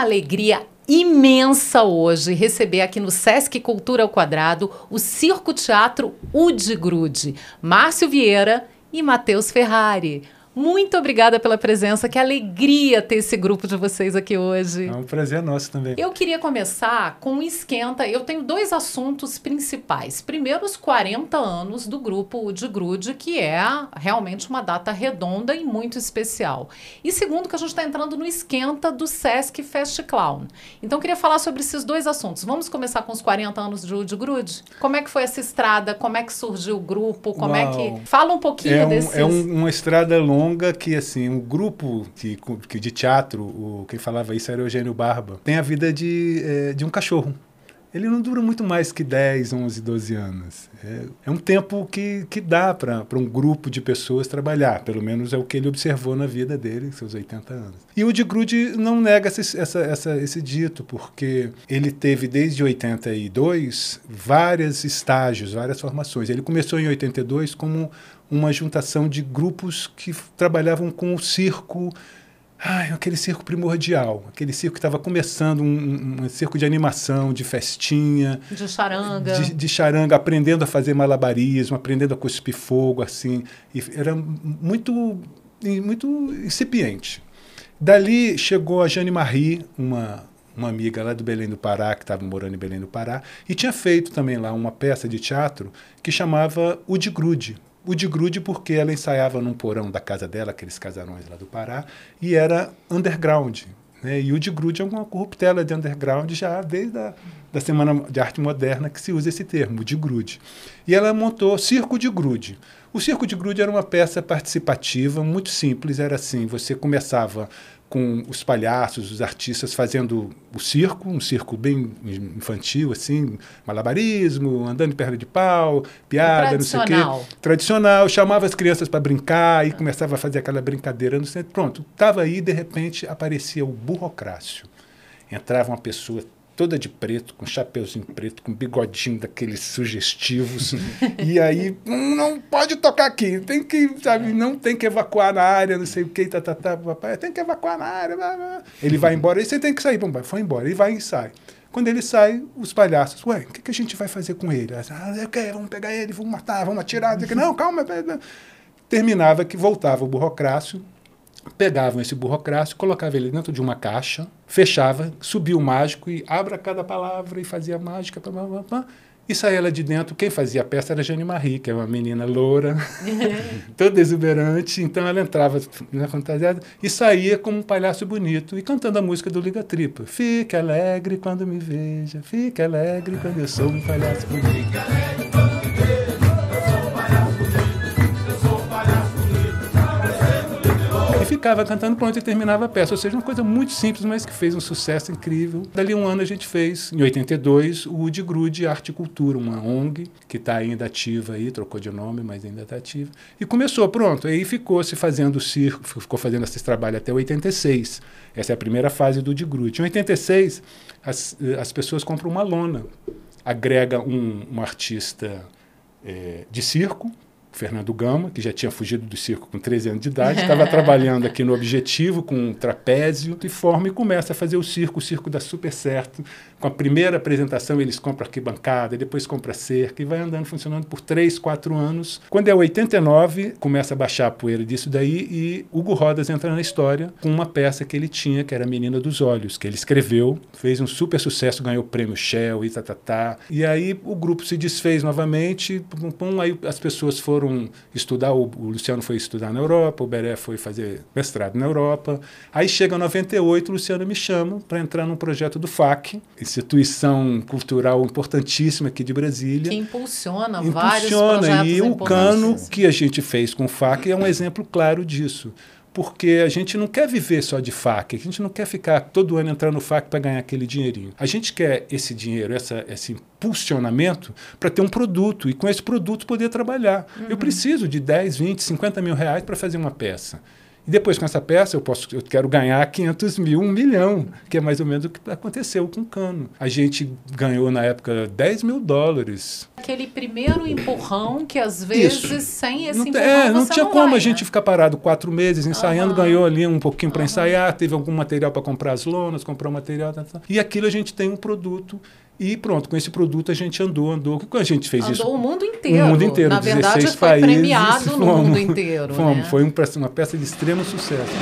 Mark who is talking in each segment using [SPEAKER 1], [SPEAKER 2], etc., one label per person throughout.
[SPEAKER 1] uma alegria imensa hoje receber aqui no Sesc Cultura ao Quadrado o Circo Teatro Udi Grude, Márcio Vieira e Matheus Ferrari. Muito obrigada pela presença, que alegria ter esse grupo de vocês aqui hoje.
[SPEAKER 2] É um prazer nosso também.
[SPEAKER 1] Eu queria começar com um esquenta. Eu tenho dois assuntos principais. Primeiro, os 40 anos do grupo de Grude, que é realmente uma data redonda e muito especial. E segundo, que a gente está entrando no esquenta do Sesc Fest Clown. Então, eu queria falar sobre esses dois assuntos. Vamos começar com os 40 anos de Ude Grude? Como é que foi essa estrada? Como é que surgiu o grupo? Como Uau. é que... Fala um pouquinho
[SPEAKER 2] é
[SPEAKER 1] um, desses...
[SPEAKER 2] É um, uma estrada longa longa que, assim, um grupo que, que de teatro, o, quem falava isso era Eugênio Barba, tem a vida de, é, de um cachorro. Ele não dura muito mais que 10, 11, 12 anos. É, é um tempo que, que dá para um grupo de pessoas trabalhar. Pelo menos é o que ele observou na vida dele, seus 80 anos. E o de Grude não nega esse, essa, essa, esse dito, porque ele teve desde 82 vários estágios, várias formações. Ele começou em 82 como uma juntação de grupos que trabalhavam com o circo, ai, aquele circo primordial, aquele circo que estava começando, um, um, circo de animação, de festinha.
[SPEAKER 1] De charanga.
[SPEAKER 2] De, de, charanga, aprendendo a fazer malabarismo, aprendendo a cuspir fogo, assim. E era muito, muito incipiente. Dali chegou a Jane Marie, uma, uma amiga lá do Belém do Pará, que estava morando em Belém do Pará, e tinha feito também lá uma peça de teatro que chamava O de Grude, o de grude porque ela ensaiava num porão da casa dela, aqueles casarões lá do Pará, e era underground. Né? E o de grude é uma corruptela de underground já desde a da Semana de Arte Moderna que se usa esse termo, de grude. E ela montou Circo de Grude. O Circo de Grude era uma peça participativa, muito simples, era assim, você começava com os palhaços, os artistas fazendo o circo, um circo bem infantil, assim, malabarismo, andando em perna de pau, piada, não sei o quê. Tradicional. Chamava as crianças para brincar e começava a fazer aquela brincadeira no centro. Pronto, estava aí, de repente aparecia o burocrácio. Entrava uma pessoa toda de preto, com chapeuzinho preto, com bigodinho daqueles sugestivos. e aí, hum, não pode tocar aqui, tem que, sabe, não tem que evacuar na área, não sei o que, tá, tá, tá, papai, tem que evacuar na área. Blá, blá. Ele vai embora, e você tem que sair, bom, foi embora, ele vai e sai. Quando ele sai, os palhaços, ué, o que, que a gente vai fazer com ele? Ah, okay, vamos pegar ele, vamos matar, vamos atirar. Não, calma. Terminava que voltava o burocrácio, pegavam esse burocrácio, colocavam ele dentro de uma caixa, fechava, subia o mágico e abra cada palavra e fazia mágica, pá, pá, pá, e saía lá de dentro. Quem fazia a peça era a Jane Marie, que é uma menina loura, toda exuberante. Então ela entrava na fantasiada e saía como um palhaço bonito e cantando a música do Liga Tripa. Fique alegre quando me veja, fique alegre quando eu sou um palhaço bonito. Ficava cantando, pronto, e terminava a peça. Ou seja, uma coisa muito simples, mas que fez um sucesso incrível. Dali um ano a gente fez, em 82, o Udi Grude Arte e Cultura, uma ONG que está ainda ativa aí, trocou de nome, mas ainda está ativa. E começou, pronto, aí ficou se fazendo o circo, ficou fazendo esse trabalho até 86. Essa é a primeira fase do Udi Grude. Em 86, as, as pessoas compram uma lona, agrega um, um artista é, de circo, Fernando Gama, que já tinha fugido do circo com 13 anos de idade, estava trabalhando aqui no Objetivo com um trapézio e forma e começa a fazer o circo. O circo dá super certo. Com a primeira apresentação, eles compram arquibancada, depois compram cerca e vai andando, funcionando por 3, 4 anos. Quando é 89, começa a baixar a poeira disso daí e Hugo Rodas entra na história com uma peça que ele tinha, que era Menina dos Olhos, que ele escreveu, fez um super sucesso, ganhou o prêmio Shell e tá, tá, tá. E aí o grupo se desfez novamente, pum, pum, aí as pessoas foram foram estudar, o, o, Luciano foi estudar na Europa, o Beré foi fazer mestrado na Europa. Aí chega em 98, o Luciano me chama para entrar num projeto do FAC, instituição cultural importantíssima aqui de Brasília.
[SPEAKER 1] Que impulsiona, impulsiona vários projetos
[SPEAKER 2] E o cano que a gente fez com o FAC é um exemplo claro disso porque a gente não quer viver só de FAC, a gente não quer ficar todo ano entrando no FAC para ganhar aquele dinheirinho. A gente quer esse dinheiro, essa, esse impulsionamento para ter um produto e com esse produto poder trabalhar. Uhum. Eu preciso de 10, 20, 50 mil reais para fazer uma peça. E depois com essa peça eu posso, eu quero ganhar 500 mil, um milhão, que é mais ou menos o que aconteceu com o Cano. A gente ganhou na época 10 mil dólares.
[SPEAKER 1] aquele primeiro empurrão que às vezes
[SPEAKER 2] Isso.
[SPEAKER 1] sem esse
[SPEAKER 2] Não,
[SPEAKER 1] empurrão
[SPEAKER 2] é, não tinha
[SPEAKER 1] não
[SPEAKER 2] como
[SPEAKER 1] vai,
[SPEAKER 2] a gente
[SPEAKER 1] né?
[SPEAKER 2] ficar parado quatro meses ensaiando,
[SPEAKER 1] Aham.
[SPEAKER 2] ganhou ali um pouquinho para ensaiar, teve algum material para comprar as lonas, comprar o material, tá, tá. e aquilo a gente tem um produto e pronto, com esse produto a gente andou, andou. Quando a gente fez
[SPEAKER 1] Andou
[SPEAKER 2] isso,
[SPEAKER 1] o mundo inteiro.
[SPEAKER 2] o mundo inteiro,
[SPEAKER 1] Na verdade,
[SPEAKER 2] 16
[SPEAKER 1] foi
[SPEAKER 2] países,
[SPEAKER 1] premiado no
[SPEAKER 2] fomos,
[SPEAKER 1] mundo inteiro.
[SPEAKER 2] fomos,
[SPEAKER 1] né?
[SPEAKER 2] Foi um uma peça de extremo sucesso.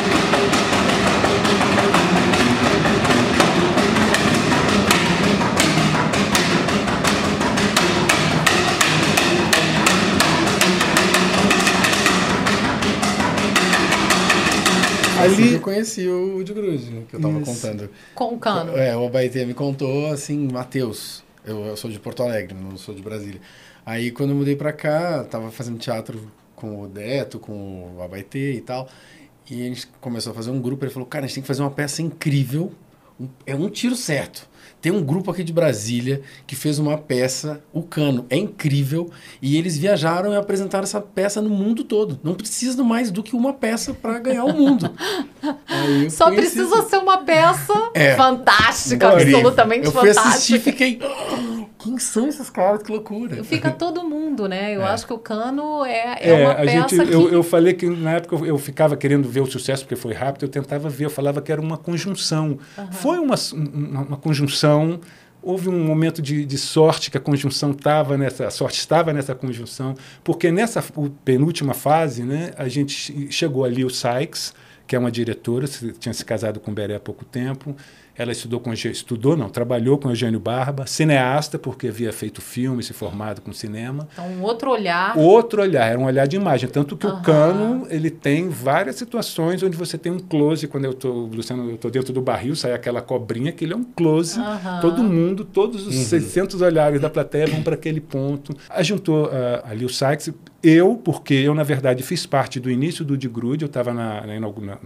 [SPEAKER 2] Ali,
[SPEAKER 3] eu conheci o de Grude, né, que eu tava
[SPEAKER 2] Isso.
[SPEAKER 3] contando.
[SPEAKER 1] Com o cano.
[SPEAKER 3] É, o Abaetê me contou assim, Matheus, eu, eu sou de Porto Alegre, não sou de Brasília. Aí quando eu mudei pra cá, tava fazendo teatro com o Deto, com o Abaetê e tal. E a gente começou a fazer um grupo, ele falou, cara, a gente tem que fazer uma peça incrível. um- é um tiro certo. Tem um grupo aqui de Brasília que fez uma peça, o Cano, é incrível, e eles viajaram e apresentaram essa peça no mundo todo. Não precisa mais do que uma peça para ganhar o mundo. Aí eu
[SPEAKER 1] Só
[SPEAKER 3] conheci
[SPEAKER 1] precisa
[SPEAKER 3] esse-
[SPEAKER 1] ser uma peça
[SPEAKER 3] É.
[SPEAKER 1] fantástica,
[SPEAKER 3] Incrível.
[SPEAKER 1] absolutamente
[SPEAKER 3] Eu fui
[SPEAKER 1] fantástica.
[SPEAKER 3] assistir e fiquei. "Ah, Quem são esses caras? Que loucura.
[SPEAKER 1] Fica todo mundo, né? Eu
[SPEAKER 3] É.
[SPEAKER 1] acho que o Cano é, é,
[SPEAKER 2] É,
[SPEAKER 1] uma
[SPEAKER 2] a gente,
[SPEAKER 1] que...
[SPEAKER 2] eu, eu falei que na época eu, eu ficava querendo ver o sucesso porque foi rápido, eu tentava ver, eu falava que era uma conjunção. Foi uma, uma, uma conjunção, houve um momento de, de sorte que a conjunção estava nessa, a sorte estava nessa conjunção, porque nessa penúltima fase, né, a gente che- chegou ali o Sykes, que é uma diretora, tinha se casado com o Beré há pouco tempo. Ela estudou com estudou não, trabalhou com Eugênio Barba, cineasta porque havia feito filme, se formado com cinema.
[SPEAKER 1] Então, um outro olhar.
[SPEAKER 2] Outro olhar, era um olhar de imagem. Tanto que
[SPEAKER 1] Aham.
[SPEAKER 2] o cano, ele tem várias situações onde você tem um close. Quando eu tô, Luciano, eu tô dentro do barril, sai aquela cobrinha, que ele é um close.
[SPEAKER 1] Aham.
[SPEAKER 2] Todo mundo, todos os 600 olhares da plateia vão para aquele ponto. Ajuntou uh, ali o Sykes. Eu, porque eu, na verdade, fiz parte do início do De Grude, eu estava na, na, na,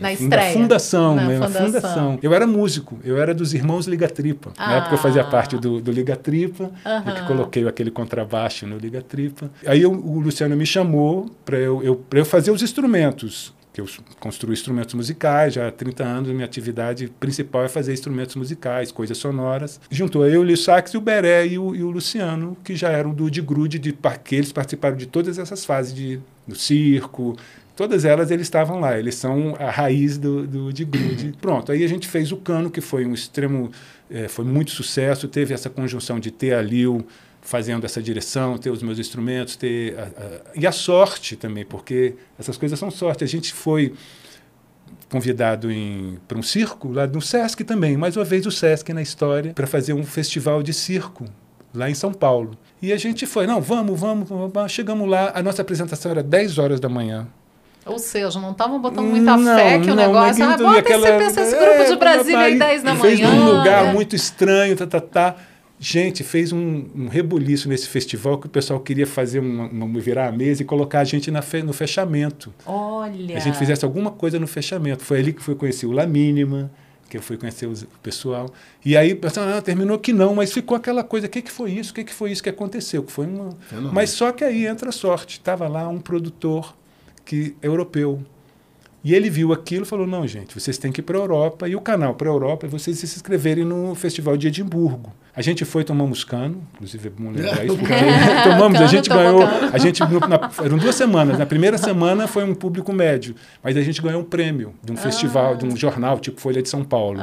[SPEAKER 2] na,
[SPEAKER 1] estreia.
[SPEAKER 2] fundação,
[SPEAKER 1] Na
[SPEAKER 2] né,
[SPEAKER 1] fundação.
[SPEAKER 2] fundação. Eu era músico, eu era dos irmãos Liga Tripa. Na época eu fazia
[SPEAKER 1] Ah.
[SPEAKER 2] parte do, do Liga Tripa, eu que coloquei aquele contrabaixo no Liga Tripa. Aí eu- o Luciano me chamou para eu, eu, pra eu fazer os instrumentos. Que eu construo instrumentos musicais já há 30 anos, minha atividade principal é fazer instrumentos musicais, coisas sonoras. Juntou eu, o Lio Sax, o Beré e o, e o Luciano, que já eram do de Grude, de, que eles participaram de todas essas fases de, do circo, Todas elas eles estavam lá, eles são a raiz do, do de Grude. Pronto, aí a gente fez o Cano, que foi um extremo, eh, foi muito sucesso, teve essa conjunção de ter a Lil fazendo essa direção, ter os meus instrumentos, ter a, a, e a sorte também, porque essas coisas são sorte. A gente foi convidado para um circo lá no Sesc também, mais uma vez o Sesc na história, para fazer um festival de circo lá em São Paulo. E a gente foi, não, vamos, vamos, vamos. chegamos lá, a nossa apresentação era 10 horas da manhã.
[SPEAKER 1] Ou seja, não estavam botando muita
[SPEAKER 2] Não,
[SPEAKER 1] fé que o
[SPEAKER 2] não,
[SPEAKER 1] negócio. Ah, bota
[SPEAKER 2] aquela-
[SPEAKER 1] esse, esse grupo
[SPEAKER 2] é,
[SPEAKER 1] de Brasília aí 10 da
[SPEAKER 2] fez
[SPEAKER 1] manhã.
[SPEAKER 2] num lugar
[SPEAKER 1] né?
[SPEAKER 2] muito estranho, tá, tá, tá. Gente, fez um, um rebuliço nesse festival que o pessoal queria fazer uma, uma- virar a mesa e colocar a gente na fe- no fechamento.
[SPEAKER 1] Olha.
[SPEAKER 2] A gente fizesse alguma coisa no fechamento. Foi ali que fui conhecer o La Mínima, que eu fui conhecer o pessoal. E aí, o pessoal, ah, terminou que não, mas ficou aquela coisa, o que, que foi isso? O que, que foi isso que aconteceu? Que foi uma... Mas só que aí entra a sorte. Estava lá um produtor que europeu. E ele viu aquilo e falou: não, gente, vocês têm que ir para a Europa. E o canal para a Europa é vocês se inscreverem no Festival de Edimburgo. A gente foi, tomamos cano, inclusive é bom lembrar isso, porque tomamos, a
[SPEAKER 1] Cano,
[SPEAKER 2] gente
[SPEAKER 1] tomou
[SPEAKER 2] ganhou.
[SPEAKER 1] cano.
[SPEAKER 2] A gente, na- eram duas semanas. Na primeira semana foi um público médio, mas a gente ganhou um prêmio de um festival, de um jornal, tipo Folha de São Paulo.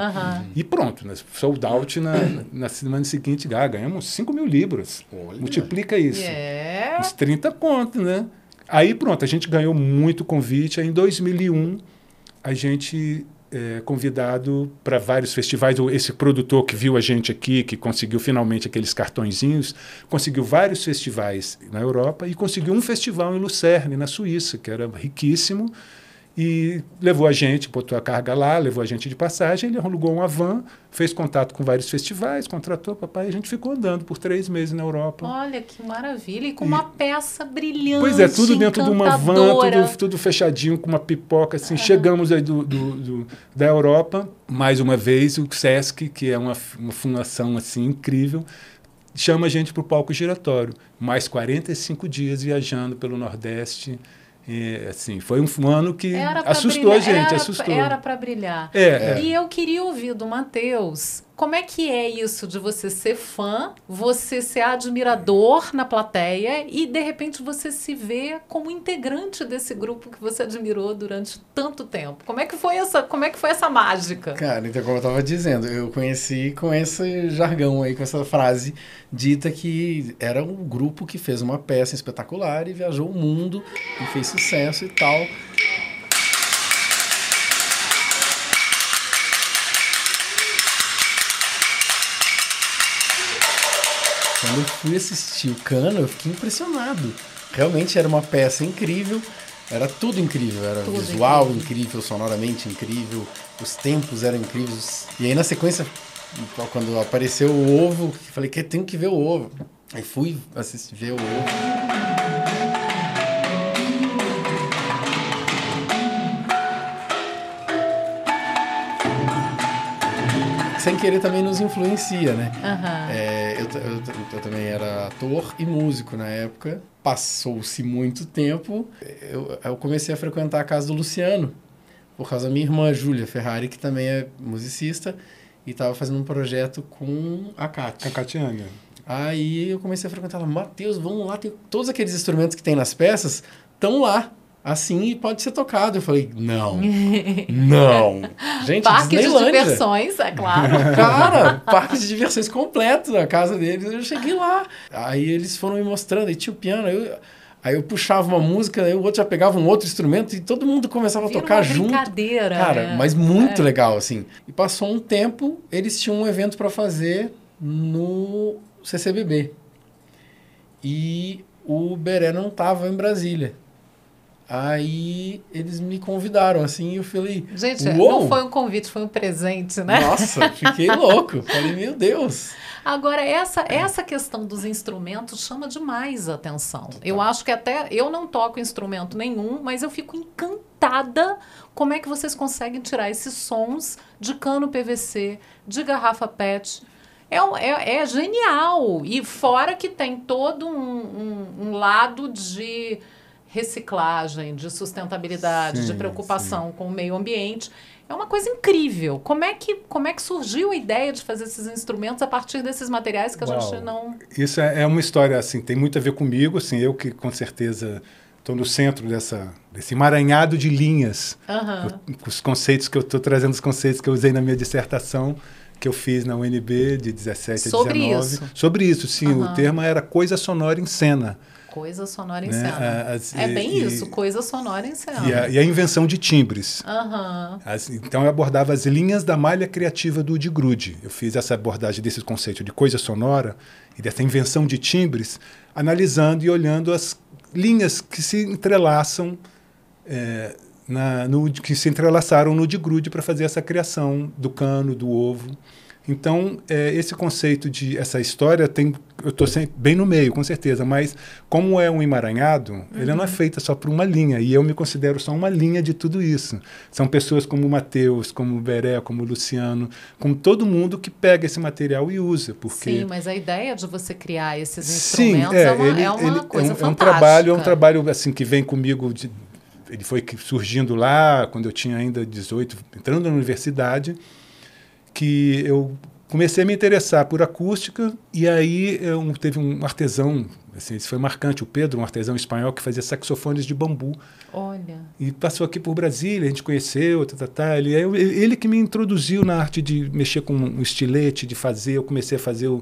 [SPEAKER 2] E pronto, né, sold out na, na semana seguinte, ah, ganhamos 5 mil libras.
[SPEAKER 3] Olha.
[SPEAKER 2] Multiplica isso.
[SPEAKER 1] É.
[SPEAKER 2] Uns 30 conto, né? Aí pronto, a gente ganhou muito convite. Aí em 2001, a gente é convidado para vários festivais. Esse produtor que viu a gente aqui, que conseguiu finalmente aqueles cartõezinhos, conseguiu vários festivais na Europa e conseguiu um festival em Lucerne, na Suíça, que era riquíssimo. E levou a gente, botou a carga lá, levou a gente de passagem, ele alugou uma van, fez contato com vários festivais, contratou papai, e a gente ficou andando por três meses na Europa.
[SPEAKER 1] Olha que maravilha. E com uma peça brilhante.
[SPEAKER 2] Pois é, tudo dentro de uma van, tudo, tudo fechadinho, com uma pipoca, assim. Chegamos aí do, do- do- da Europa, mais uma vez, o Sesc, que é uma, uma fundação, assim, incrível, chama a gente para o palco giratório. Mais 45 dias viajando pelo Nordeste. E, assim, foi um, ano que assustou
[SPEAKER 1] brilhar,
[SPEAKER 2] a gente,
[SPEAKER 1] era,
[SPEAKER 2] assustou.
[SPEAKER 1] Era para brilhar.
[SPEAKER 2] É, é.
[SPEAKER 1] E eu queria ouvir do Matheus Como é que é isso de você ser fã, você ser admirador na plateia e de repente você se vê como integrante desse grupo que você admirou durante tanto tempo? Como é que foi essa, como é que foi essa mágica?
[SPEAKER 3] Cara, então como eu estava dizendo, eu conheci com esse jargão aí, com essa frase dita que era um grupo que fez uma peça espetacular e viajou o mundo e fez sucesso e tal. Quando eu fui assistir o Cano, eu fiquei impressionado. Realmente era uma peça incrível, era tudo incrível, era tudo visual incrível. incrível, sonoramente incrível, os tempos eram incríveis. E aí na sequência, quando apareceu o ovo, eu falei que tem que ver o ovo. Aí fui assistir ver o ovo. Sem querer também nos influencia, né?
[SPEAKER 1] Uhum.
[SPEAKER 3] É, eu, eu, eu, também era ator e músico na época. Passou-se muito tempo, eu, eu, comecei a frequentar a casa do Luciano, por causa da minha irmã Júlia Ferrari, que também é musicista, e estava fazendo um projeto com a Kátia.
[SPEAKER 2] A Catianga.
[SPEAKER 3] Aí eu comecei a frequentar ela, Matheus, vamos lá, tem todos aqueles instrumentos que tem nas peças estão lá assim e pode ser tocado. Eu falei, não, não. Gente,
[SPEAKER 1] Parque de diversões, é claro.
[SPEAKER 3] Cara, parque de diversões completo na casa deles. Eu cheguei lá. Aí eles foram me mostrando, aí tinha o piano, aí eu, aí eu puxava uma música, aí o outro já pegava um outro instrumento e todo mundo começava Vira a tocar junto.
[SPEAKER 1] brincadeira.
[SPEAKER 3] Cara, é. mas muito é. legal, assim. E passou um tempo, eles tinham um evento para fazer no CCBB. E o Beré não estava em Brasília. Aí eles me convidaram, assim, e eu falei.
[SPEAKER 1] Gente, Uou! não foi um convite, foi um presente, né?
[SPEAKER 3] Nossa, fiquei louco. Falei, meu Deus.
[SPEAKER 1] Agora, essa, essa questão dos instrumentos chama demais a atenção. Eu acho que até eu não toco instrumento nenhum, mas eu fico encantada como é que vocês conseguem tirar esses sons de cano PVC, de garrafa PET. É, é, é genial. E fora que tem todo um, um, um lado de reciclagem, de sustentabilidade, sim, de preocupação sim. com o meio ambiente. É uma coisa incrível. Como é, que, como é que surgiu a ideia de fazer esses instrumentos a partir desses materiais que a Uau. gente não.
[SPEAKER 2] Isso é, é, uma história, assim, tem muito a ver comigo, assim, eu que com certeza estou no centro dessa, desse emaranhado de linhas.
[SPEAKER 1] Uhum.
[SPEAKER 2] os conceitos que eu estou trazendo, os conceitos que eu usei na minha dissertação que eu fiz na UNB de 17
[SPEAKER 1] Sobre
[SPEAKER 2] a 19.
[SPEAKER 1] Isso.
[SPEAKER 2] Sobre isso, sim. Uhum. O termo era coisa sonora em cena.
[SPEAKER 1] Coisa sonora em né? cena. As, é bem e, isso, coisa sonora em cena.
[SPEAKER 2] E a, e a invenção de timbres.
[SPEAKER 1] Uhum.
[SPEAKER 2] As, então eu abordava as linhas da malha criativa do de Grude. Eu fiz essa abordagem desse conceito de coisa sonora e dessa invenção de timbres, analisando e olhando as linhas que se entrelaçam, é, na, no, que se entrelaçaram no de Grude para fazer essa criação do cano, do ovo. Então, é, esse conceito de essa história tem, eu estou bem no meio, com certeza, mas como é um emaranhado, uhum. ele não é uhum. feita só por uma linha, e eu me considero só uma linha de tudo isso. São pessoas como o Matheus, como o Beré, como o Luciano, como todo mundo que pega esse material e usa. Porque...
[SPEAKER 1] Sim, mas a ideia de você criar esses instrumentos Sim, é, é, uma, ele, é uma
[SPEAKER 2] ele,
[SPEAKER 1] coisa
[SPEAKER 2] é um,
[SPEAKER 1] fantástica.
[SPEAKER 2] É um trabalho, é um trabalho assim, que vem comigo de, ele foi surgindo lá quando eu tinha ainda 18, entrando na universidade que eu comecei a me interessar por acústica e aí eu, teve um artesão, assim, isso foi marcante, o Pedro, um artesão espanhol que fazia saxofones de bambu.
[SPEAKER 1] Olha.
[SPEAKER 2] E passou aqui por Brasília, a gente conheceu, tá, tá, tá. Ele, ele que me introduziu na arte de mexer com um estilete, de fazer, eu comecei a fazer o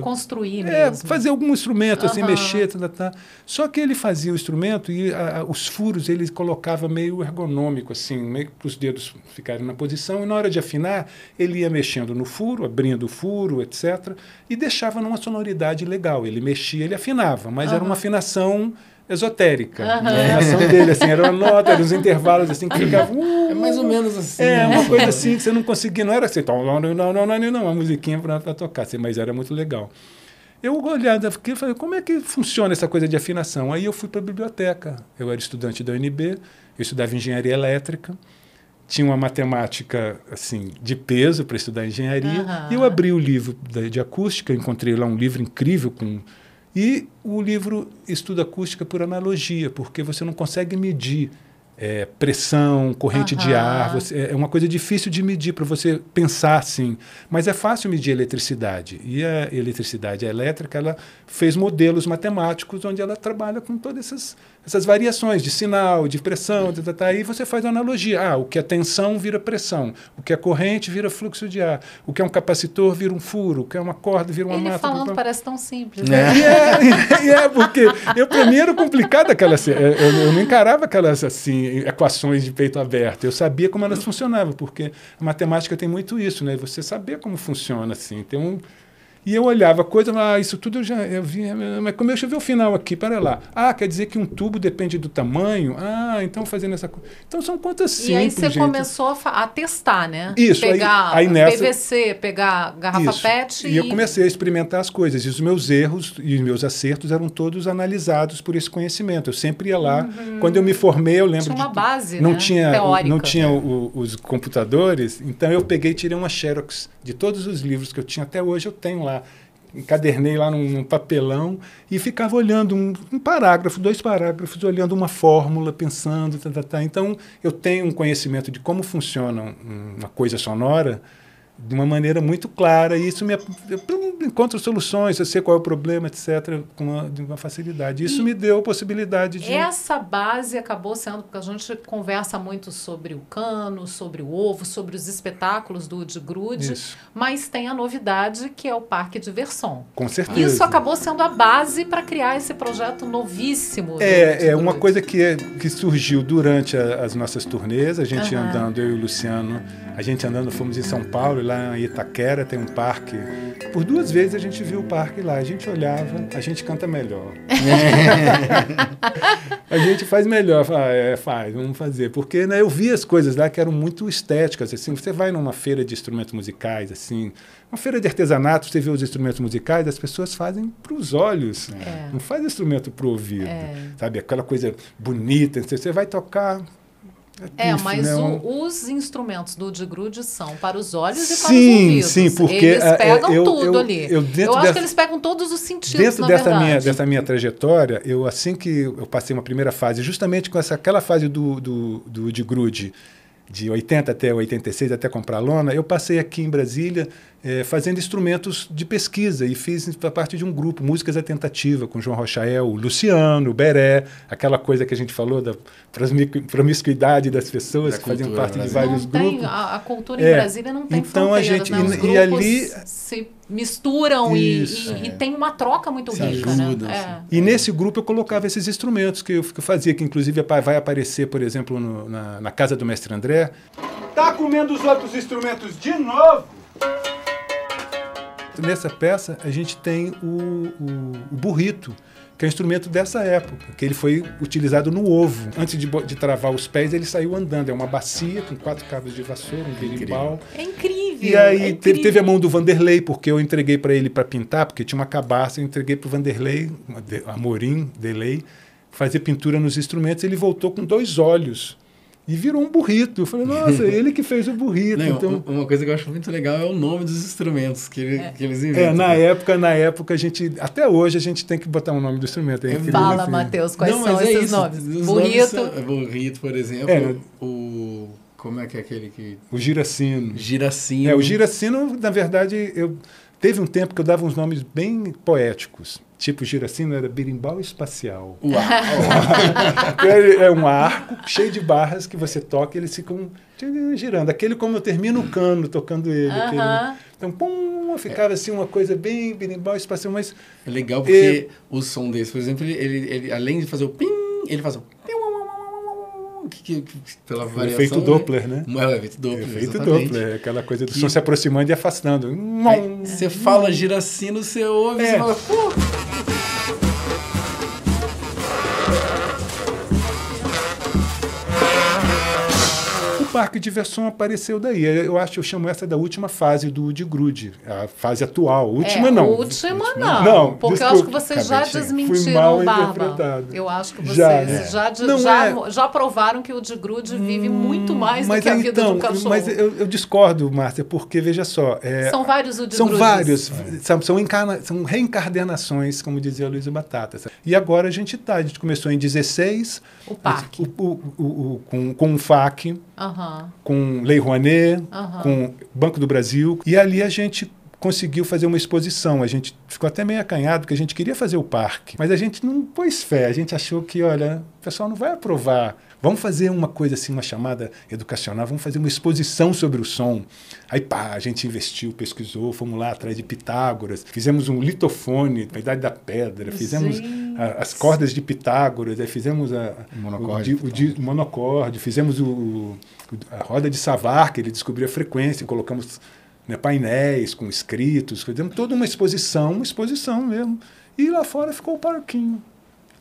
[SPEAKER 1] construir
[SPEAKER 2] é,
[SPEAKER 1] mesmo.
[SPEAKER 2] fazer algum instrumento, assim, mexer, tá, tá, tá. Só que ele fazia o instrumento e a, os furos ele colocava meio ergonômico, assim, meio para os dedos ficarem na posição. E na hora de afinar, ele ia mexendo no furo, abrindo o furo, etc. E deixava numa sonoridade legal. Ele mexia, ele afinava, mas era uma afinação esotérica. Uhum. A afinação dele, assim, era uma nota, eram os intervalos assim que ficavam. Uh,
[SPEAKER 3] é mais ou menos assim.
[SPEAKER 2] É, né? uma coisa assim que você não conseguia, não era assim, não, não, não, não, não, não uma musiquinha para tocar, assim, mas era muito legal. Eu olhando aqui falei, como é que funciona essa coisa de afinação? Aí eu fui para a biblioteca. Eu era estudante da UNB, eu estudava engenharia elétrica, tinha uma matemática assim de peso para estudar engenharia, uhum. e eu abri o livro de acústica, encontrei lá um livro incrível com e o livro estuda acústica por analogia, porque você não consegue medir é, pressão, corrente de ar. Você, é uma coisa difícil de medir para você pensar assim. Mas é fácil medir eletricidade. E a eletricidade elétrica, ela fez modelos matemáticos onde ela trabalha com todas essas, essas variações de sinal, de pressão. Tá, tá, tá. Aí você faz uma analogia. Ah, o que é tensão vira pressão. O que é corrente vira fluxo de ar. O que é um capacitor vira um furo. O que é uma corda vira uma
[SPEAKER 1] Ele
[SPEAKER 2] mata.
[SPEAKER 1] falando
[SPEAKER 2] Então-
[SPEAKER 1] parece tão simples.
[SPEAKER 3] É.
[SPEAKER 1] né?
[SPEAKER 2] e é, e é, porque eu, era complicado aquelas. Eu, eu não encarava aquelas assim, equações de peito aberto. Eu sabia como elas funcionavam, porque a matemática tem muito isso, né? Você saber como funciona, assim. Tem um. E eu olhava a coisa, ah, isso tudo eu já eu vi, mas como deixa eu ver o final aqui, para lá. Ah, quer dizer que um tubo depende do tamanho? Ah, então fazendo essa coisa. Então são contas simples,
[SPEAKER 1] E aí você
[SPEAKER 2] gente.
[SPEAKER 1] começou a, a testar, né?
[SPEAKER 2] Isso, aí-
[SPEAKER 1] Pegar
[SPEAKER 2] aí nessa-
[SPEAKER 1] PVC, pegar garrafa
[SPEAKER 2] Isso.
[SPEAKER 1] PET
[SPEAKER 2] E eu comecei a experimentar as coisas. E os meus erros e os meus acertos eram todos analisados por esse conhecimento. Eu sempre ia lá. Quando eu me formei, eu lembro
[SPEAKER 1] Uhum. Tinha uma
[SPEAKER 2] de,
[SPEAKER 1] base,
[SPEAKER 2] não
[SPEAKER 1] né?
[SPEAKER 2] tinha
[SPEAKER 1] Teórica.
[SPEAKER 2] não tinha o- os computadores. Então eu peguei e tirei uma xerox de todos os livros que eu tinha até hoje. Eu tenho lá. Encadernei lá num, papelão e ficava olhando um, um parágrafo, dois parágrafos, olhando uma fórmula, pensando. Tá, tá, tá. Então eu tenho um conhecimento de como funciona um- uma coisa sonora de uma maneira muito clara e isso me encontro soluções, eu sei qual é o problema, etc, com uma, de uma facilidade. Isso
[SPEAKER 1] E
[SPEAKER 2] me deu a possibilidade de
[SPEAKER 1] Essa base acabou sendo, porque a gente conversa muito sobre o cano, sobre o ovo, sobre os espetáculos do de grude,
[SPEAKER 2] Isso,
[SPEAKER 1] mas tem a novidade que é o Parque Diversão.
[SPEAKER 2] com certeza.
[SPEAKER 1] Isso acabou sendo a base para criar esse projeto novíssimo. de
[SPEAKER 2] É, é uma coisa que, é- que surgiu durante a- as nossas turnês, a gente
[SPEAKER 1] Aham.
[SPEAKER 2] andando, eu e o Luciano, a gente andando, fomos em São Paulo, e lá em Itaquera tem um parque. Por duas vezes a gente viu o parque lá, a gente olhava, a gente canta melhor. a gente faz melhor, fala, "Ah, é, faz, vamos fazer. Porque né, eu vi as coisas lá que eram muito estéticas, assim, você vai numa feira de instrumentos musicais, assim, uma feira de artesanato, você vê os instrumentos musicais, as pessoas fazem para os olhos,
[SPEAKER 1] É.
[SPEAKER 2] não faz instrumento para o ouvido,
[SPEAKER 1] É.
[SPEAKER 2] sabe? Aquela coisa bonita, você você vai tocar...
[SPEAKER 1] É, mas
[SPEAKER 2] né,
[SPEAKER 1] o- os instrumentos do de grude são para os olhos e para os
[SPEAKER 2] Sim,
[SPEAKER 1] ouvidos.
[SPEAKER 2] sim, porque
[SPEAKER 1] eles
[SPEAKER 2] é,
[SPEAKER 1] pegam
[SPEAKER 2] eu-
[SPEAKER 1] tudo
[SPEAKER 2] eu-
[SPEAKER 1] ali.
[SPEAKER 2] eu dentro
[SPEAKER 1] acho
[SPEAKER 2] dessa-
[SPEAKER 1] que eles pegam todos os sentidos,
[SPEAKER 2] Dentro dessa
[SPEAKER 1] verdade.
[SPEAKER 2] minha, dessa minha trajetória, eu assim que eu passei uma primeira fase, justamente com essa, aquela fase do, do, do de grude, de 80 até 86, até comprar lona, eu passei aqui em Brasília eh, fazendo instrumentos de pesquisa e fiz a parte de um grupo, Músicas à Tentativa, com João Rochael, o Luciano, o Beré, aquela coisa que a gente falou da promiscuidade das pessoas
[SPEAKER 3] Da
[SPEAKER 2] que faziam parte de
[SPEAKER 3] brasileira.
[SPEAKER 2] vários
[SPEAKER 1] não tem,
[SPEAKER 2] grupos.
[SPEAKER 1] a, a cultura
[SPEAKER 2] É.
[SPEAKER 1] em Brasília não tem
[SPEAKER 2] Então, a gente-
[SPEAKER 1] né? Os
[SPEAKER 2] e- e ali-
[SPEAKER 1] se misturam e,
[SPEAKER 2] Isso.
[SPEAKER 1] e- e
[SPEAKER 3] É.
[SPEAKER 1] tem uma troca muito
[SPEAKER 3] Se
[SPEAKER 1] rica,
[SPEAKER 3] ajudam,
[SPEAKER 1] né?
[SPEAKER 3] assim.
[SPEAKER 2] E nesse grupo eu colocava esses instrumentos que eu, que eu fazia, que inclusive vai aparecer, por exemplo, no- na, na casa do mestre André. Tá comendo os outros instrumentos de novo? Nessa peça a gente tem o, o, o burrito, que é um instrumento dessa época, que ele foi utilizado no ovo. Antes de, de travar os pés, ele saiu andando. É uma bacia com quatro cabos de vassoura, um berimbau.
[SPEAKER 1] É incrível.
[SPEAKER 2] E aí
[SPEAKER 1] é
[SPEAKER 2] teve,
[SPEAKER 1] incrível.
[SPEAKER 2] teve a mão do Vanderlei, porque eu entreguei para ele para pintar, porque tinha uma cabaça, eu entreguei para o Vanderlei, Amorim, Delay, fazer pintura nos instrumentos. Ele voltou com dois olhos e virou um burrito. Eu falei, nossa, ele que fez o burrito.
[SPEAKER 3] Não,
[SPEAKER 2] então,
[SPEAKER 3] um- uma coisa que eu acho muito legal é o nome dos instrumentos que, ele- que eles inventam.
[SPEAKER 2] é, na época, na época, a gente, até hoje, a gente tem que botar um nome do instrumento. É
[SPEAKER 1] Fala,
[SPEAKER 2] assim.
[SPEAKER 1] Matheus, quais
[SPEAKER 3] Não,
[SPEAKER 1] são
[SPEAKER 3] é
[SPEAKER 1] esses
[SPEAKER 3] isso,
[SPEAKER 1] nomes? Burrito.
[SPEAKER 3] são- é, burrito, por exemplo.
[SPEAKER 2] É.
[SPEAKER 3] O. Como é que é aquele que.
[SPEAKER 2] O giracino.
[SPEAKER 3] Giracino.
[SPEAKER 2] É, o giracino, na verdade, eu teve um tempo que eu dava uns nomes bem poéticos. Tipo, giracino era berimbau espacial.
[SPEAKER 3] Uau!
[SPEAKER 2] É é um arco cheio de barras que você toca e eles ficam girando. Aquele como eu termino o cano tocando ele. aquele-
[SPEAKER 1] Aham.
[SPEAKER 2] Então, pum, ficava assim uma coisa bem berimbau espacial, mas
[SPEAKER 3] É legal porque o som desse, por exemplo, ele, ele, ele, além de fazer o pim, ele faz o pim, que, que, que, pela variação.
[SPEAKER 2] efeito Doppler, né?
[SPEAKER 3] É, o efeito Doppler.
[SPEAKER 2] efeito
[SPEAKER 3] exatamente.
[SPEAKER 2] Doppler, aquela coisa do som se aproximando e afastando.
[SPEAKER 3] Você fala giracino, você ouve,
[SPEAKER 2] É.
[SPEAKER 3] você fala, pô,
[SPEAKER 2] parque de diversão apareceu daí. Eu acho, eu chamo essa da última fase do de Grude, a fase atual. Última
[SPEAKER 1] é,
[SPEAKER 2] não.
[SPEAKER 1] Última não.
[SPEAKER 2] Não,
[SPEAKER 1] porque
[SPEAKER 2] desculpa,
[SPEAKER 1] eu acho que vocês já desmentiram o
[SPEAKER 2] interpretado.
[SPEAKER 1] Eu acho que vocês
[SPEAKER 2] Já,
[SPEAKER 1] já,
[SPEAKER 2] é.
[SPEAKER 1] já, de-
[SPEAKER 2] Não
[SPEAKER 1] já,
[SPEAKER 2] é-
[SPEAKER 1] já provaram que o de Grude vive muito mais do que a vida
[SPEAKER 2] então,
[SPEAKER 1] do cachorro.
[SPEAKER 2] Mas eu, eu discordo, Márcia, porque veja só. é,
[SPEAKER 1] São vários o de
[SPEAKER 2] São
[SPEAKER 1] Grudes.
[SPEAKER 2] vários, são, são, encarna, são reencarnações, como dizia Luiz Batata. sabe? E agora a gente está, a gente começou em 16,
[SPEAKER 1] O parque.
[SPEAKER 2] o, o, o, com, com o FAC, Com Lei Rouanet,
[SPEAKER 1] Aham.
[SPEAKER 2] com Banco do Brasil, e ali a gente conseguiu fazer uma exposição. A gente ficou até meio acanhado, porque a gente queria fazer o parque, mas a gente não pôs fé, a gente achou que, olha, o pessoal não vai aprovar. Vamos fazer uma coisa assim, uma chamada educacional, vamos fazer uma exposição sobre o som. Aí, pá, a gente investiu, pesquisou, fomos lá atrás de Pitágoras, fizemos um litofone da Idade da Pedra, fizemos
[SPEAKER 1] Gente.
[SPEAKER 2] A- as cordas de Pitágoras, aí fizemos a,
[SPEAKER 3] Monocorde.
[SPEAKER 2] o, di- o di- monocorde, fizemos o, o- a roda de Savar, que ele descobriu a frequência, colocamos né, painéis com escritos, fizemos toda uma exposição, uma exposição mesmo. E lá fora ficou o parquinho.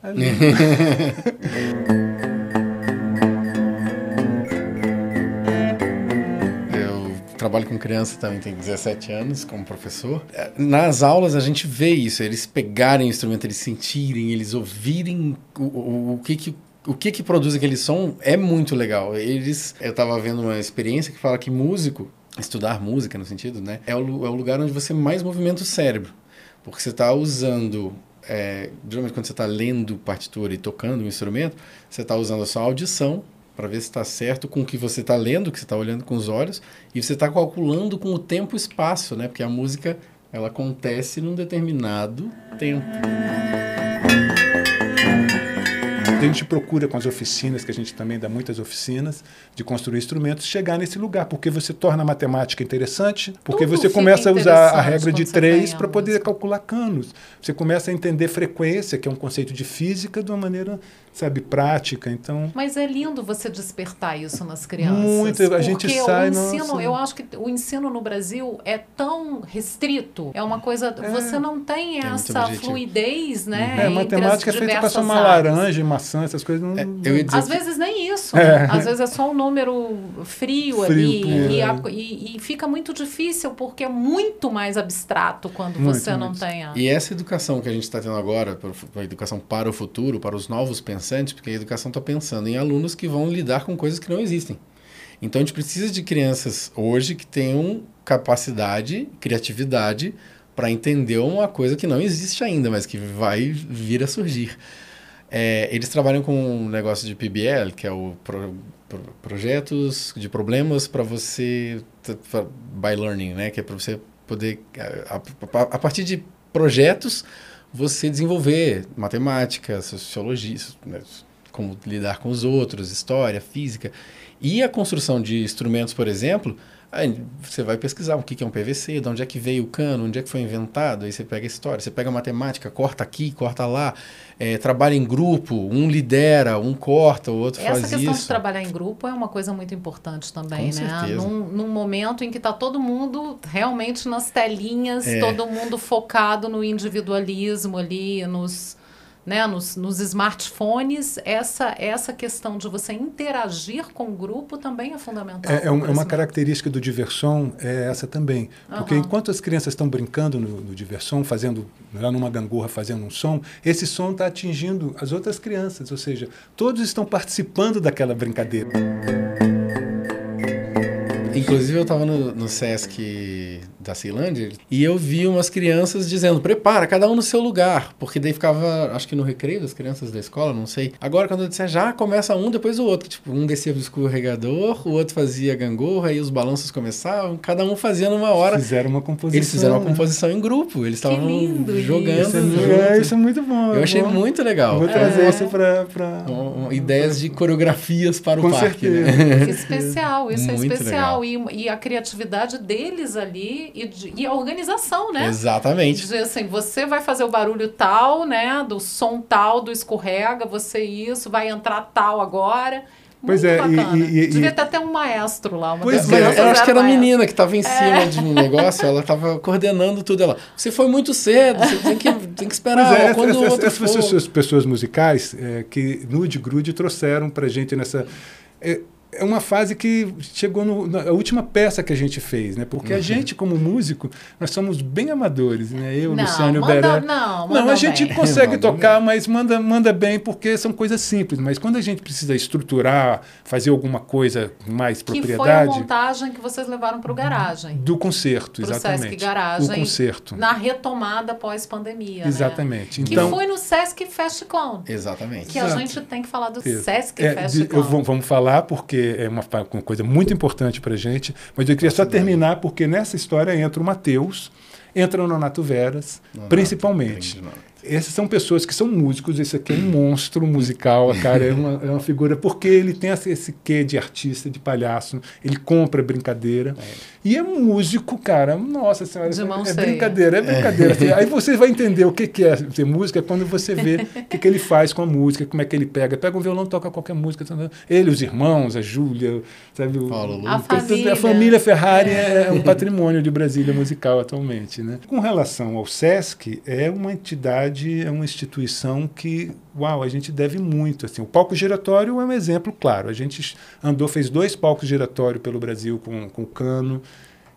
[SPEAKER 2] Ali.
[SPEAKER 3] trabalho com criança também, tenho 17 anos como professor. É, Nas aulas a gente vê isso, eles pegarem o instrumento, eles sentirem, eles ouvirem o, o, o que que o que que produz aquele som é muito legal. Eles, eu estava vendo uma experiência que fala que músico, estudar música no sentido, né, é o, é o lugar onde você mais movimenta o cérebro, porque você está usando é, geralmente quando você está lendo partitura e tocando um instrumento, você está usando a sua audição para ver se está certo com o que você está lendo, que você está olhando com os olhos, e você está calculando com o tempo e espaço, né? Porque a música ela acontece num determinado tempo.
[SPEAKER 2] A gente procura com as oficinas, que a gente também dá muitas oficinas de construir instrumentos, chegar nesse lugar, porque você torna a matemática interessante, porque
[SPEAKER 1] Tudo
[SPEAKER 2] você começa a usar a regra de três para poder calcular canos. Você começa a entender frequência, que é um conceito de física, de uma maneira, sabe, prática. Então,
[SPEAKER 1] Mas é lindo você despertar isso nas crianças.
[SPEAKER 2] Muito, a gente
[SPEAKER 1] porque
[SPEAKER 2] sai,
[SPEAKER 1] o ensino,
[SPEAKER 2] nossa.
[SPEAKER 1] eu acho que o ensino no Brasil é tão restrito. É uma coisa, você não tem
[SPEAKER 3] É
[SPEAKER 1] essa fluidez, né?
[SPEAKER 2] é, matemática é feita para somar
[SPEAKER 1] áreas.
[SPEAKER 2] laranja e maçã, essas coisas não.
[SPEAKER 3] É, eu ia dizer
[SPEAKER 1] Às
[SPEAKER 3] que-
[SPEAKER 1] vezes nem isso.
[SPEAKER 2] É.
[SPEAKER 1] né? Às vezes é só um número frio,
[SPEAKER 2] Frio,
[SPEAKER 1] ali. E,
[SPEAKER 2] é.
[SPEAKER 1] a- e- e fica muito difícil porque é muito mais abstrato quando
[SPEAKER 2] Muito,
[SPEAKER 1] você não
[SPEAKER 2] muito.
[SPEAKER 1] tem a.
[SPEAKER 3] E essa educação que a gente está tendo agora, a educação para o futuro, para os novos porque a educação está pensando em alunos que vão lidar com coisas que não existem. Então a gente precisa de crianças hoje que tenham capacidade, criatividade para entender uma coisa que não existe ainda, mas que vai vir a surgir. É, eles trabalham com um negócio de PBL, que é o pro- pro- projetos de problemas para você by learning, né? Que é para você poder a, a- a partir de projetos você desenvolver matemática, sociologia, né, como lidar com os outros, história, física e a construção de instrumentos, por exemplo. Aí você vai pesquisar o que é um PVC, de onde é que veio o cano, onde é que foi inventado, aí você pega a história, você pega a matemática, corta aqui, corta lá, é, trabalha em grupo, um lidera, um corta, o outro
[SPEAKER 1] Essa
[SPEAKER 3] faz
[SPEAKER 1] questão
[SPEAKER 3] isso.
[SPEAKER 1] de trabalhar em grupo é uma coisa muito importante também,
[SPEAKER 3] Com
[SPEAKER 1] né?
[SPEAKER 3] certeza.
[SPEAKER 1] Num, num momento em que está todo mundo realmente nas telinhas,
[SPEAKER 3] É.
[SPEAKER 1] todo mundo focado no individualismo ali, nos, né, nos, nos smartphones, essa, essa questão de você interagir com o grupo também é fundamental.
[SPEAKER 2] É, é é uma característica do diversão é essa também. Porque
[SPEAKER 1] Aham.
[SPEAKER 2] enquanto as crianças estão brincando no, no diversão, fazendo lá numa gangorra fazendo um som, esse som está atingindo as outras crianças, ou seja, todos estão participando daquela brincadeira.
[SPEAKER 3] Inclusive, eu estava no, no Sesc da Ceilândia e eu vi umas crianças dizendo: prepara, cada um no seu lugar. Porque daí ficava, acho que no recreio das crianças da escola, não sei. Agora, quando eu disser já, começa um, depois o outro. Tipo, um descia do escorregador, o outro fazia gangorra, aí os balanços começavam, cada um fazia numa hora.
[SPEAKER 2] Fizeram uma composição.
[SPEAKER 3] Eles fizeram uma
[SPEAKER 2] né?
[SPEAKER 3] composição em grupo, eles estavam jogando.
[SPEAKER 2] Isso é,
[SPEAKER 3] junto.
[SPEAKER 2] é, isso é muito bom.
[SPEAKER 3] Eu achei
[SPEAKER 2] vou,
[SPEAKER 3] muito legal.
[SPEAKER 2] Vou trazer
[SPEAKER 1] É.
[SPEAKER 2] isso para. Pra...
[SPEAKER 3] Um- um- ideias de coreografias para o
[SPEAKER 2] Com
[SPEAKER 3] parque.
[SPEAKER 2] certeza.
[SPEAKER 3] Né?
[SPEAKER 1] Que especial, isso é
[SPEAKER 3] Muito
[SPEAKER 1] especial. E, e a criatividade deles ali e, de- e a organização, né?
[SPEAKER 3] Exatamente.
[SPEAKER 1] Dizer assim, você vai fazer o barulho tal, né? Do som tal, do escorrega, você isso, vai entrar tal agora.
[SPEAKER 2] Pois
[SPEAKER 1] Muito
[SPEAKER 2] é, e-
[SPEAKER 1] bacana.
[SPEAKER 2] e- e-
[SPEAKER 1] Devia
[SPEAKER 2] e-
[SPEAKER 1] ter até um maestro lá. Uma
[SPEAKER 2] Pois é,
[SPEAKER 3] eu acho que era a menina que estava em cima de um negócio, ela estava coordenando tudo. Ela, você foi muito cedo, você tem que, tem que esperar
[SPEAKER 2] Pois é, essa-
[SPEAKER 3] quando o
[SPEAKER 2] essa-
[SPEAKER 3] outro
[SPEAKER 2] essas
[SPEAKER 3] for.
[SPEAKER 2] pessoas, pessoas musicais é, que no de Grude trouxeram para gente nessa. é, é uma fase que chegou no, na última peça que a gente fez, né? Porque a
[SPEAKER 1] Uhum.
[SPEAKER 2] gente, como músico, nós somos bem amadores, né? Eu,
[SPEAKER 1] Não,
[SPEAKER 2] Luciano e o
[SPEAKER 1] manda-
[SPEAKER 2] Beré.
[SPEAKER 1] não,
[SPEAKER 2] não, a gente
[SPEAKER 1] bem.
[SPEAKER 2] consegue
[SPEAKER 3] Manda
[SPEAKER 2] tocar, mas manda, manda bem porque são coisas simples. Mas quando a gente precisa estruturar, fazer alguma coisa mais
[SPEAKER 1] Que foi a
[SPEAKER 2] propriedade,
[SPEAKER 1] montagem que vocês levaram para o garagem.
[SPEAKER 2] do concerto,
[SPEAKER 1] Pro
[SPEAKER 2] exatamente.
[SPEAKER 1] Sesc Garagem.
[SPEAKER 2] O concerto.
[SPEAKER 1] Na retomada pós-pandemia.
[SPEAKER 2] Exatamente.
[SPEAKER 1] Né? Que
[SPEAKER 2] Então,
[SPEAKER 1] foi no Sesc Fest Clown.
[SPEAKER 3] Exatamente.
[SPEAKER 1] Que a
[SPEAKER 2] Exato.
[SPEAKER 1] gente tem que falar do. Sesc
[SPEAKER 2] É,
[SPEAKER 1] Fest Clown.
[SPEAKER 2] vou- vamos falar porque é uma, uma coisa muito importante para gente, mas eu queria só terminar porque nessa história entra o Matheus, entra o Nonato Veras,
[SPEAKER 3] Nonato,
[SPEAKER 2] principalmente.
[SPEAKER 3] Nonato.
[SPEAKER 2] Essas são pessoas que são músicos, esse aqui é um monstro musical, cara, é uma, é uma figura, porque ele tem esse, quê de artista, de palhaço, ele compra brincadeira, e é músico, cara, nossa senhora, é,
[SPEAKER 1] mão
[SPEAKER 2] é
[SPEAKER 1] cheia.
[SPEAKER 2] brincadeira, é brincadeira. assim. Aí você vai entender o que, que é ser música quando você vê o que, que ele faz com a música, como é que ele pega, pega um violão, toca qualquer música, tá, ele, os irmãos, a Júlia, sabe, o,
[SPEAKER 3] Paulo Lu.
[SPEAKER 1] A família.
[SPEAKER 2] a família Ferrari é um patrimônio de Brasília musical atualmente. Né? Com relação ao SESC, é uma entidade, é uma instituição que, uau, a gente deve muito. Assim. O palco giratório é um exemplo claro. A gente andou, fez dois palcos giratórios pelo Brasil com, com o Cano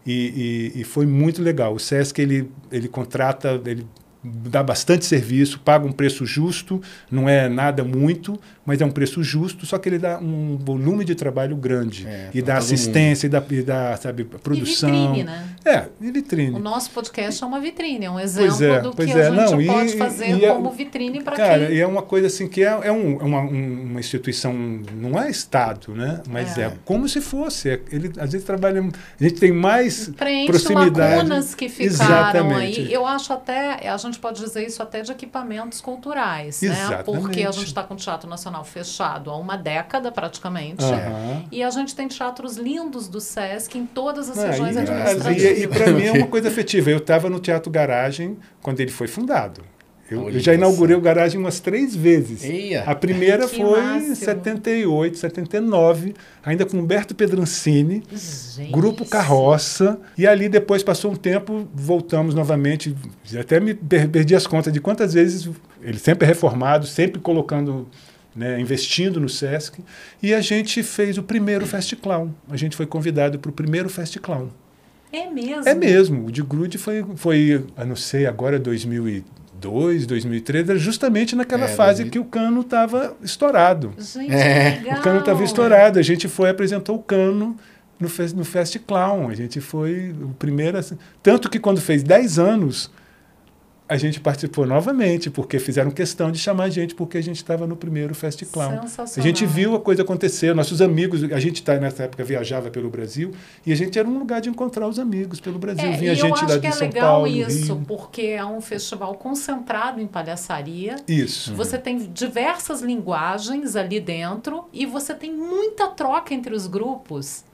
[SPEAKER 2] e, e- e foi muito legal. O SESC, ele, ele contrata, ele dá bastante serviço, paga um preço justo, não é nada muito, mas é um preço justo, só que ele dá um volume de trabalho grande
[SPEAKER 3] É,
[SPEAKER 2] e dá assistência e dá, e dá sabe,
[SPEAKER 1] E
[SPEAKER 2] produção.
[SPEAKER 1] vitrine, né?
[SPEAKER 2] É, e vitrine.
[SPEAKER 1] O nosso podcast é uma vitrine, é um exemplo
[SPEAKER 2] é,
[SPEAKER 1] do que
[SPEAKER 2] pois
[SPEAKER 1] a
[SPEAKER 2] é.
[SPEAKER 1] gente
[SPEAKER 2] Não, e-
[SPEAKER 1] pode fazer
[SPEAKER 2] e é-
[SPEAKER 1] como vitrine para
[SPEAKER 2] Cara,
[SPEAKER 1] quem...
[SPEAKER 2] e é uma coisa assim que é, é um- é uma, um- uma instituição, não é Estado, né? Mas é,
[SPEAKER 1] É.
[SPEAKER 2] como se fosse. É- Ele, às vezes trabalha. A gente tem mais
[SPEAKER 1] preenche
[SPEAKER 2] proximidade.
[SPEAKER 1] lacunas que ficaram
[SPEAKER 2] Exatamente.
[SPEAKER 1] aí. Eu acho até, a gente pode dizer isso até de equipamentos culturais, né?
[SPEAKER 2] Exatamente.
[SPEAKER 1] Porque a gente está com o Teatro Nacional fechado há uma década praticamente.
[SPEAKER 2] Aham.
[SPEAKER 1] E a gente tem teatros lindos do SESC em todas as
[SPEAKER 2] Não,
[SPEAKER 1] regiões
[SPEAKER 2] e-
[SPEAKER 1] administrativas.
[SPEAKER 2] e, e para mim é uma coisa afetiva. Eu estava no Teatro Garagem quando ele foi fundado. Eu, eu já inaugurei o Garagem umas três vezes.
[SPEAKER 3] Eia.
[SPEAKER 2] A primeira
[SPEAKER 1] Que
[SPEAKER 2] foi em
[SPEAKER 1] máximo.
[SPEAKER 2] 78, 79, ainda com Humberto Pedrancini.
[SPEAKER 1] Gente.
[SPEAKER 2] Grupo Carroça. E ali depois passou um tempo, voltamos novamente. Até me per- perdi as contas de quantas vezes ele sempre é reformado, sempre colocando, né, investindo no Sesc. E a gente fez o primeiro Fest Clown. A gente foi convidado para o primeiro Fest Clown.
[SPEAKER 1] É mesmo?
[SPEAKER 2] É mesmo. O de Grude foi, foi, eu não sei, agora 2002, 2003, era justamente naquela
[SPEAKER 3] É,
[SPEAKER 2] fase
[SPEAKER 3] 2000.
[SPEAKER 2] que o cano estava estourado.
[SPEAKER 1] Gente,
[SPEAKER 3] É.
[SPEAKER 2] O cano estava estourado. A gente foi e apresentou o cano no, Fest- no Fest Clown. A gente foi o primeiro. assim- Tanto que quando fez 10 anos, a gente participou novamente, porque fizeram questão de chamar a gente, porque a gente estava no primeiro Fest Clown. A gente viu a coisa acontecer. Nossos amigos, a gente tá, nessa época viajava pelo Brasil e a gente era um lugar de encontrar os amigos pelo Brasil.
[SPEAKER 1] É,
[SPEAKER 2] Vinha
[SPEAKER 1] e
[SPEAKER 2] gente
[SPEAKER 1] eu acho
[SPEAKER 2] lá
[SPEAKER 1] que
[SPEAKER 2] de
[SPEAKER 1] é
[SPEAKER 2] São
[SPEAKER 1] legal
[SPEAKER 2] Paulo,
[SPEAKER 1] isso,
[SPEAKER 2] Rio.
[SPEAKER 1] porque é um festival concentrado em palhaçaria.
[SPEAKER 2] Isso.
[SPEAKER 1] Você tem diversas linguagens ali dentro e você tem muita troca entre os grupos.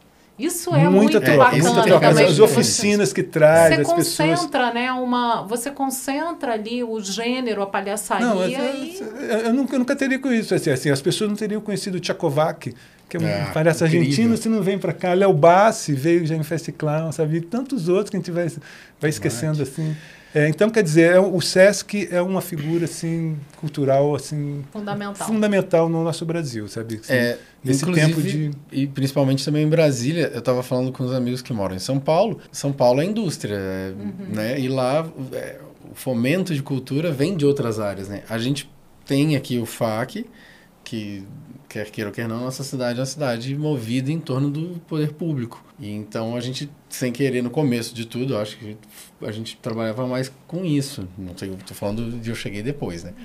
[SPEAKER 1] Isso é
[SPEAKER 2] muita
[SPEAKER 1] muito
[SPEAKER 3] troca,
[SPEAKER 1] bacana
[SPEAKER 3] muita
[SPEAKER 2] muita
[SPEAKER 3] troca.
[SPEAKER 1] também.
[SPEAKER 2] As, oficinas que traz,
[SPEAKER 1] Você
[SPEAKER 2] as pessoas.
[SPEAKER 1] concentra, né, uma, você concentra ali o gênero, a palhaçaria
[SPEAKER 2] Não,
[SPEAKER 1] e
[SPEAKER 2] eu, eu nunca, eu nunca teria com isso. Assim, assim, as pessoas não teriam conhecido o Tchakovac, que é um
[SPEAKER 3] Ah,
[SPEAKER 2] palhaço
[SPEAKER 3] incrível.
[SPEAKER 2] argentino, se não vem para cá. Léo Bassi veio já em Fest Clown, sabe? E tantos outros que a gente vai, vai esquecendo assim. É, então, quer dizer, é, o Sesc é uma figura assim cultural assim
[SPEAKER 1] fundamental.
[SPEAKER 2] fundamental no nosso Brasil, sabe? Assim,
[SPEAKER 3] É,
[SPEAKER 2] nesse tempo de
[SPEAKER 3] e principalmente também em Brasília, eu estava falando com os amigos que moram em São Paulo. São Paulo é indústria, é,
[SPEAKER 1] Uhum.
[SPEAKER 3] né? E lá é, o fomento de cultura vem de outras áreas, né? A gente tem aqui o FAC, que quer queira ou quer não, nossa cidade é uma cidade movida em torno do poder público. E então a gente, sem querer, no começo de tudo, acho que a gente trabalhava mais com isso. Não sei, tô falando de eu cheguei depois, né?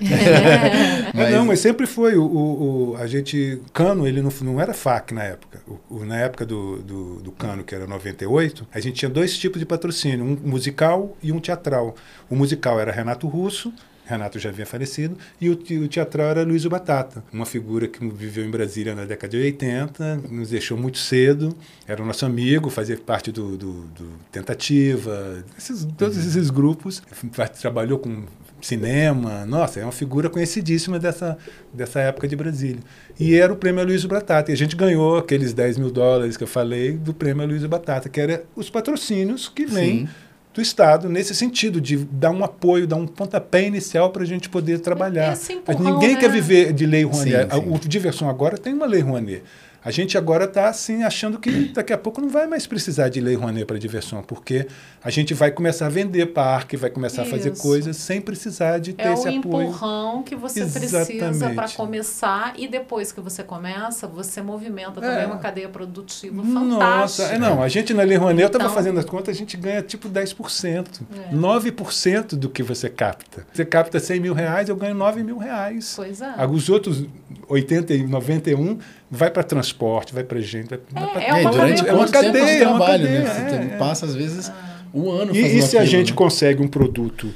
[SPEAKER 2] É, não, mas sempre foi. O, o, o- a gente. Cano, ele não, não era FAC na época. O, o- na época do, do, do Cano, que era 98, a gente tinha dois tipos de patrocínio: um musical e um teatral. O musical era Renato Russo. Renato já havia falecido, e o, te- o teatral era Luiz Batata, uma figura que viveu em Brasília na década de 80, nos deixou muito cedo, era nosso amigo, fazia parte do, do, do Tentativa, esses- todos esses grupos, trabalhou com cinema, nossa, é uma figura conhecidíssima dessa, dessa época de Brasília. E era o prêmio Luiz Batata. E a gente ganhou aqueles 10 mil dólares que eu falei do prêmio Luiz Batata, que era os patrocínios que vêm. Do Estado nesse sentido, de dar um apoio, dar um pontapé inicial para a gente poder trabalhar.
[SPEAKER 1] Esse
[SPEAKER 2] Mas
[SPEAKER 1] empurrão,
[SPEAKER 2] ninguém
[SPEAKER 1] né?
[SPEAKER 2] quer viver de lei Rouanet.
[SPEAKER 3] Sim, sim.
[SPEAKER 2] O Diversão agora tem uma lei Rouanet. A gente agora está assim achando que daqui a pouco não vai mais precisar de lei Rouanet para diversão, porque a gente vai começar a vender parque, vai começar Isso. a fazer coisas sem precisar de ter
[SPEAKER 1] é
[SPEAKER 2] esse
[SPEAKER 1] apoio.
[SPEAKER 2] É
[SPEAKER 1] o empurrão que você Exatamente. precisa para começar e depois que você começa, você movimenta também é. uma cadeia produtiva
[SPEAKER 2] Nossa, é, não, a gente na lei Rouanet, então, eu estava fazendo as contas, a gente ganha tipo 10%. É. 9% do que você capta. Você capta 100 mil reais, eu ganho 9 mil reais.
[SPEAKER 1] Pois é.
[SPEAKER 2] Os outros 80 e 91 vai para transporte, vai para gente. Vai,
[SPEAKER 1] é, pra... é, uma durante
[SPEAKER 3] é uma cadeia, é uma cadeia. Né? Você passa, às vezes, um ano
[SPEAKER 2] E, e se aquilo, a gente né? consegue um produto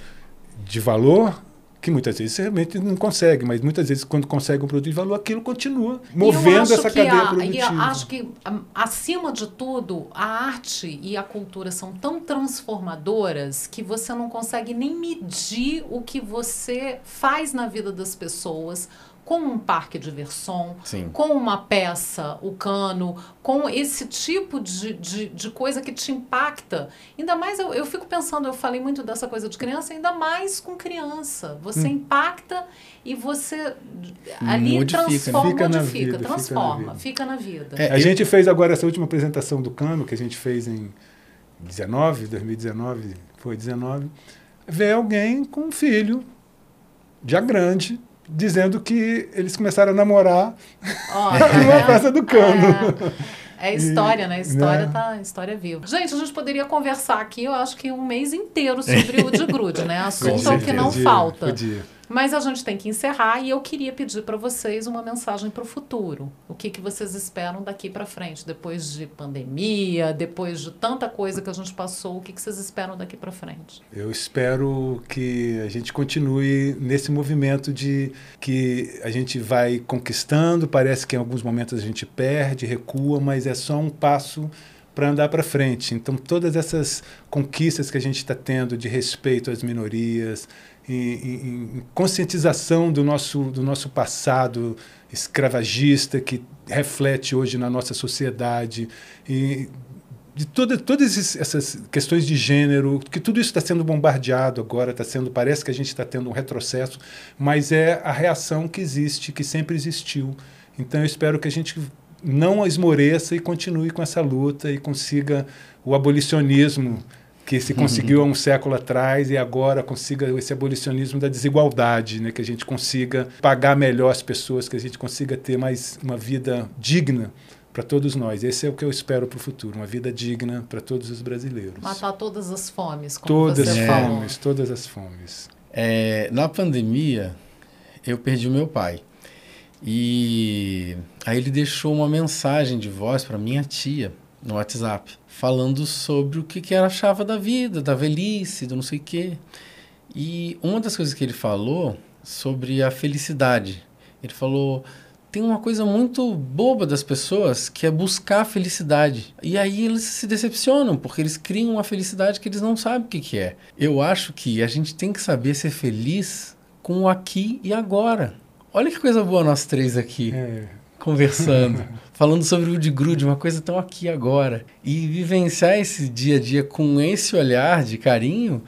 [SPEAKER 2] de valor, que muitas vezes você realmente não consegue, mas muitas vezes quando consegue um produto de valor, aquilo continua movendo essa cadeia a, produtiva. E eu
[SPEAKER 1] acho que, acima de tudo, a arte e a cultura são tão transformadoras que você não consegue nem medir o que você faz na vida das pessoas, com um parque de diversão, Sim. com uma peça, o cano, com esse tipo de, de, de coisa que te impacta. Ainda mais, eu, eu fico pensando, eu falei muito dessa coisa de criança, ainda mais com criança. Você hum. impacta e você ali modifica, transforma, fica modifica, vida, transforma, fica na vida. Fica na vida.
[SPEAKER 2] É, a gente fez agora essa última apresentação do cano, que a gente fez em 19, 2019, foi 19, ver alguém com um filho, já grande, dizendo que eles começaram a namorar oh, numa é, festa do cano.
[SPEAKER 1] É, é história, e, né? História né? tá, história viva. Gente, a gente poderia conversar aqui, eu acho que um mês inteiro sobre o de grude, né? Assunto é o que não podia, falta. Podia. Mas a gente tem que encerrar e eu queria pedir para vocês uma mensagem para o futuro. O que, que vocês esperam daqui para frente, depois de pandemia, depois de tanta coisa que a gente passou, o que, que vocês esperam daqui para frente?
[SPEAKER 2] Eu espero que a gente continue nesse movimento de que a gente vai conquistando, parece que em alguns momentos a gente perde, recua, mas é só um passo para andar para frente. Então, todas essas conquistas que a gente está tendo de respeito às minorias, em, em, conscientização do nosso, do nosso passado escravagista que reflete hoje na nossa sociedade e de toda, todas essas questões de gênero, que tudo isso está sendo bombardeado agora, está sendo parece que a gente está tendo um retrocesso, mas é a reação que existe, que sempre existiu. Então eu espero que a gente não esmoreça e continue com essa luta e consiga o abolicionismo que se conseguiu há um século atrás e agora consiga esse abolicionismo da desigualdade, né? que a gente consiga pagar melhor as pessoas, que a gente consiga ter mais uma vida digna para todos nós. Esse é o que eu espero para o futuro, uma vida digna para todos os brasileiros.
[SPEAKER 1] Matar todas as fomes, como
[SPEAKER 2] todas
[SPEAKER 1] você
[SPEAKER 2] as falou. fomes, todas as fomes.
[SPEAKER 3] É, na pandemia, eu perdi o meu pai. E aí ele deixou uma mensagem de voz para minha tia no WhatsApp falando sobre o que, que ela achava da vida, da velhice, do não sei o quê. E uma das coisas que ele falou sobre a felicidade. Ele falou: tem uma coisa muito boba das pessoas que é buscar a felicidade. E aí eles se decepcionam, porque eles criam uma felicidade que eles não sabem o que, que é. Eu acho que a gente tem que saber ser feliz com o aqui e agora. Olha que coisa boa nós três aqui. É conversando, falando sobre o de grude, uma coisa tão aqui agora. E vivenciar esse dia a dia com esse olhar de carinho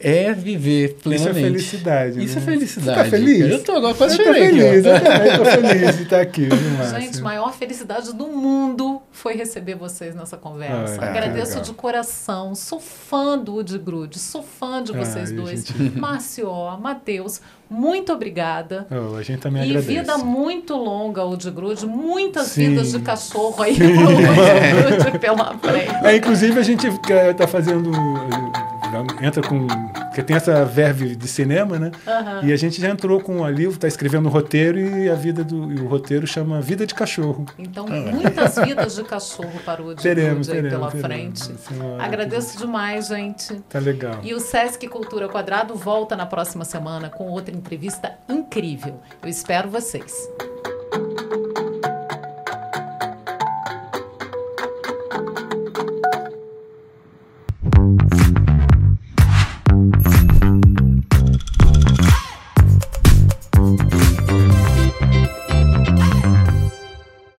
[SPEAKER 3] é viver plenamente.
[SPEAKER 2] Isso é felicidade.
[SPEAKER 3] Isso é né? é felicidade.
[SPEAKER 2] Fica feliz?
[SPEAKER 3] Eu tô agora quase
[SPEAKER 2] eu tô feliz, aqui, eu também tô feliz de estar aqui.
[SPEAKER 1] Gente, maior felicidade do mundo foi receber vocês nessa conversa. Ai, Agradeço de coração. Sou fã do Wood Grude, sou fã de vocês Ai, dois. Gente... Marcio, Matheus, muito obrigada.
[SPEAKER 2] Oh, a gente também
[SPEAKER 1] e
[SPEAKER 2] agradece.
[SPEAKER 1] vida muito longa, de Grude, muitas Sim. vidas de cachorro aí Grude pela frente.
[SPEAKER 2] É, inclusive, a gente está fazendo entra com. Porque tem essa verve de cinema, né? Uhum. E a gente já entrou com a livro, está escrevendo o roteiro e a vida do. E o roteiro chama Vida de Cachorro.
[SPEAKER 1] Então, muitas vidas de cachorro para o teremos, teremos, pela teremos. frente. É Agradeço demais, gente.
[SPEAKER 2] Tá legal.
[SPEAKER 1] E o Sesc Cultura Quadrado volta na próxima semana com outra entrevista incrível. Eu espero vocês.